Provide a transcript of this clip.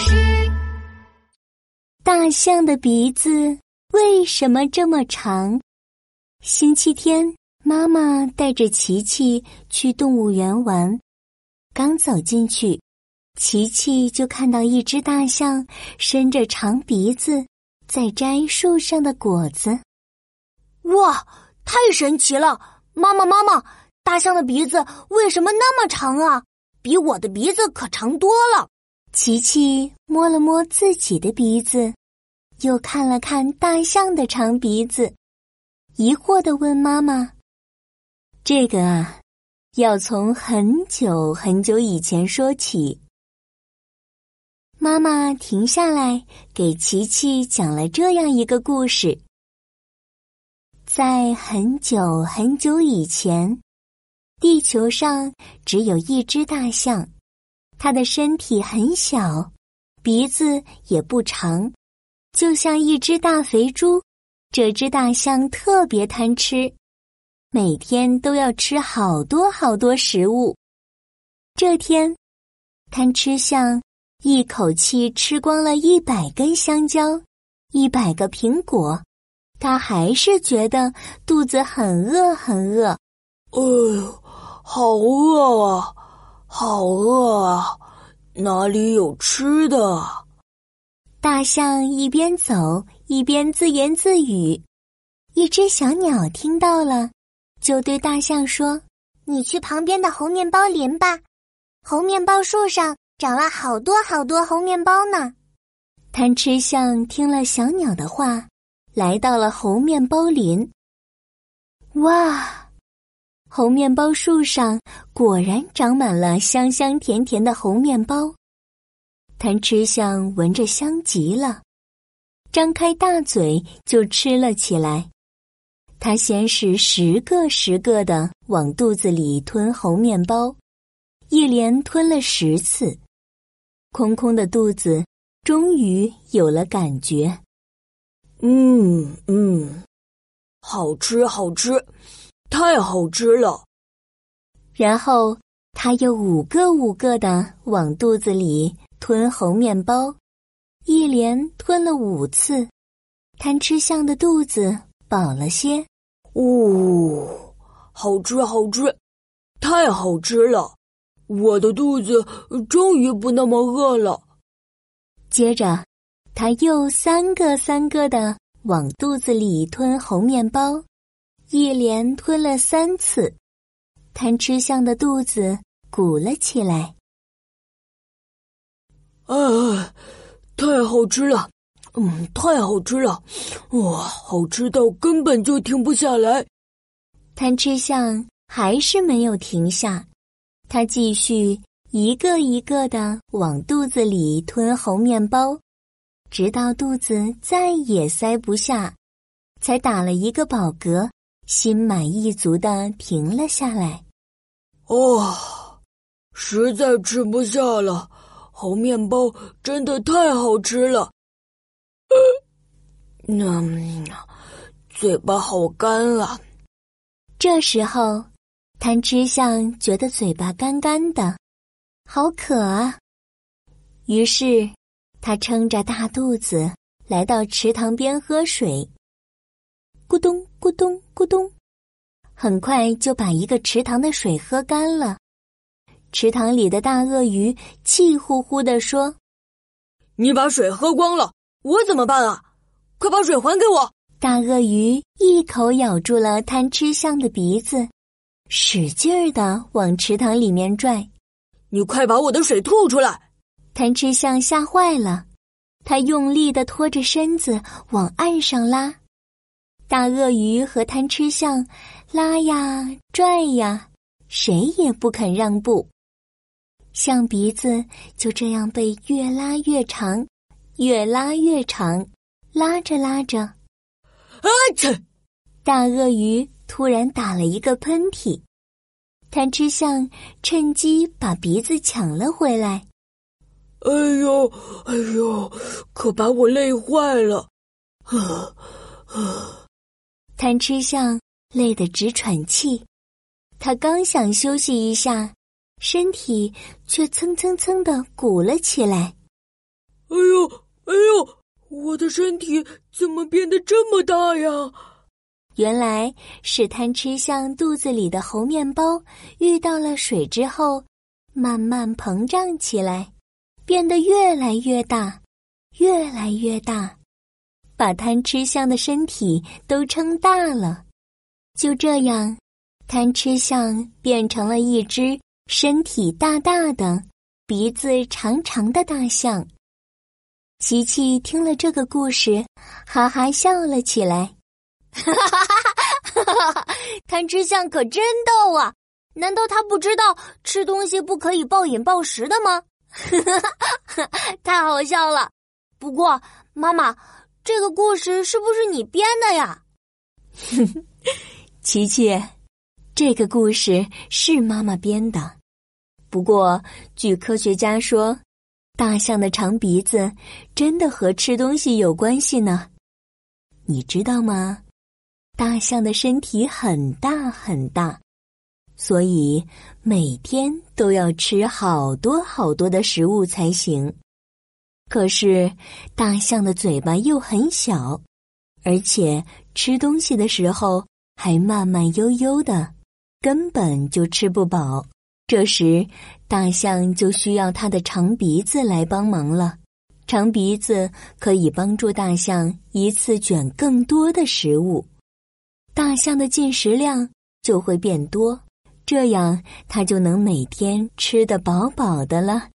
事。大象的鼻子为什么这么长？星期天，妈妈带着琪琪去动物园玩，刚走进去，琪琪就看到一只大象伸着长鼻子在摘树上的果子。哇，太神奇了！妈妈，妈妈，大象的鼻子为什么那么长啊？比我的鼻子可长多了。琪琪摸了摸自己的鼻子，又看了看大象的长鼻子，疑惑的问妈妈：“这个啊，要从很久很久以前说起。”妈妈停下来给琪琪讲了这样一个故事。在很久很久以前，地球上只有一只大象，它的身体很小，鼻子也不长，就像一只大肥猪。这只大象特别贪吃，每天都要吃好多好多食物。这天，贪吃象一口气吃光了一百根香蕉，一百个苹果。他还是觉得肚子很饿，很饿。哎呦，好饿啊，好饿啊！哪里有吃的？大象一边走一边自言自语。一只小鸟听到了，就对大象说：“你去旁边的猴面包林吧，猴面包树上长了好多好多猴面包呢。”贪吃象听了小鸟的话。来到了猴面包林，哇！红面包树上果然长满了香香甜甜的红面包。贪吃象闻着香极了，张开大嘴就吃了起来。他先是十个十个的往肚子里吞红面包，一连吞了十次，空空的肚子终于有了感觉。嗯嗯，好吃好吃，太好吃了。然后他又五个五个的往肚子里吞红面包，一连吞了五次，贪吃象的肚子饱了些。哦，好吃好吃，太好吃了！我的肚子终于不那么饿了。接着。他又三个三个的往肚子里吞红面包，一连吞了三次，贪吃象的肚子鼓了起来。啊，太好吃了！嗯，太好吃了！哇，好吃到根本就停不下来。贪吃象还是没有停下，他继续一个一个的往肚子里吞猴面包。直到肚子再也塞不下，才打了一个饱嗝，心满意足的停了下来。哦，实在吃不下了，红面包真的太好吃了。嗯，嘴巴好干啊。这时候，贪吃象觉得嘴巴干干的，好渴啊。于是。他撑着大肚子来到池塘边喝水，咕咚咕咚咕咚，很快就把一个池塘的水喝干了。池塘里的大鳄鱼气呼呼地说：“你把水喝光了，我怎么办啊？快把水还给我！”大鳄鱼一口咬住了贪吃象的鼻子，使劲儿的往池塘里面拽：“你快把我的水吐出来！”贪吃象吓坏了，他用力的拖着身子往岸上拉。大鳄鱼和贪吃象拉呀拽呀，谁也不肯让步。象鼻子就这样被越拉越长，越拉越长，拉着拉着，啊切！大鳄鱼突然打了一个喷嚏，贪吃象趁机把鼻子抢了回来。哎呦，哎呦，可把我累坏了！啊啊！贪吃象累得直喘气，他刚想休息一下，身体却蹭蹭蹭的鼓了起来。哎呦，哎呦，我的身体怎么变得这么大呀？原来是贪吃象肚子里的猴面包遇到了水之后，慢慢膨胀起来，变得越来越大，越来越大，把贪吃象的身体都撑大了。就这样，贪吃象变成了一只身体大大的、鼻子长长的大象。琪琪听了这个故事，哈哈笑了起来。哈哈哈哈哈！贪吃象可真逗啊！难道他不知道吃东西不可以暴饮暴食的吗？哈哈，太好笑了。不过，妈妈，这个故事是不是你编的呀？琪琪，这个故事是妈妈编的。不过，据科学家说，大象的长鼻子真的和吃东西有关系呢。你知道吗？大象的身体很大很大，所以每天都要吃好多好多的食物才行。可是，大象的嘴巴又很小，而且吃东西的时候还慢慢悠悠的，根本就吃不饱。这时，大象就需要它的长鼻子来帮忙了。长鼻子可以帮助大象一次卷更多的食物。大象的进食量就会变多，这样它就能每天吃得饱饱的了。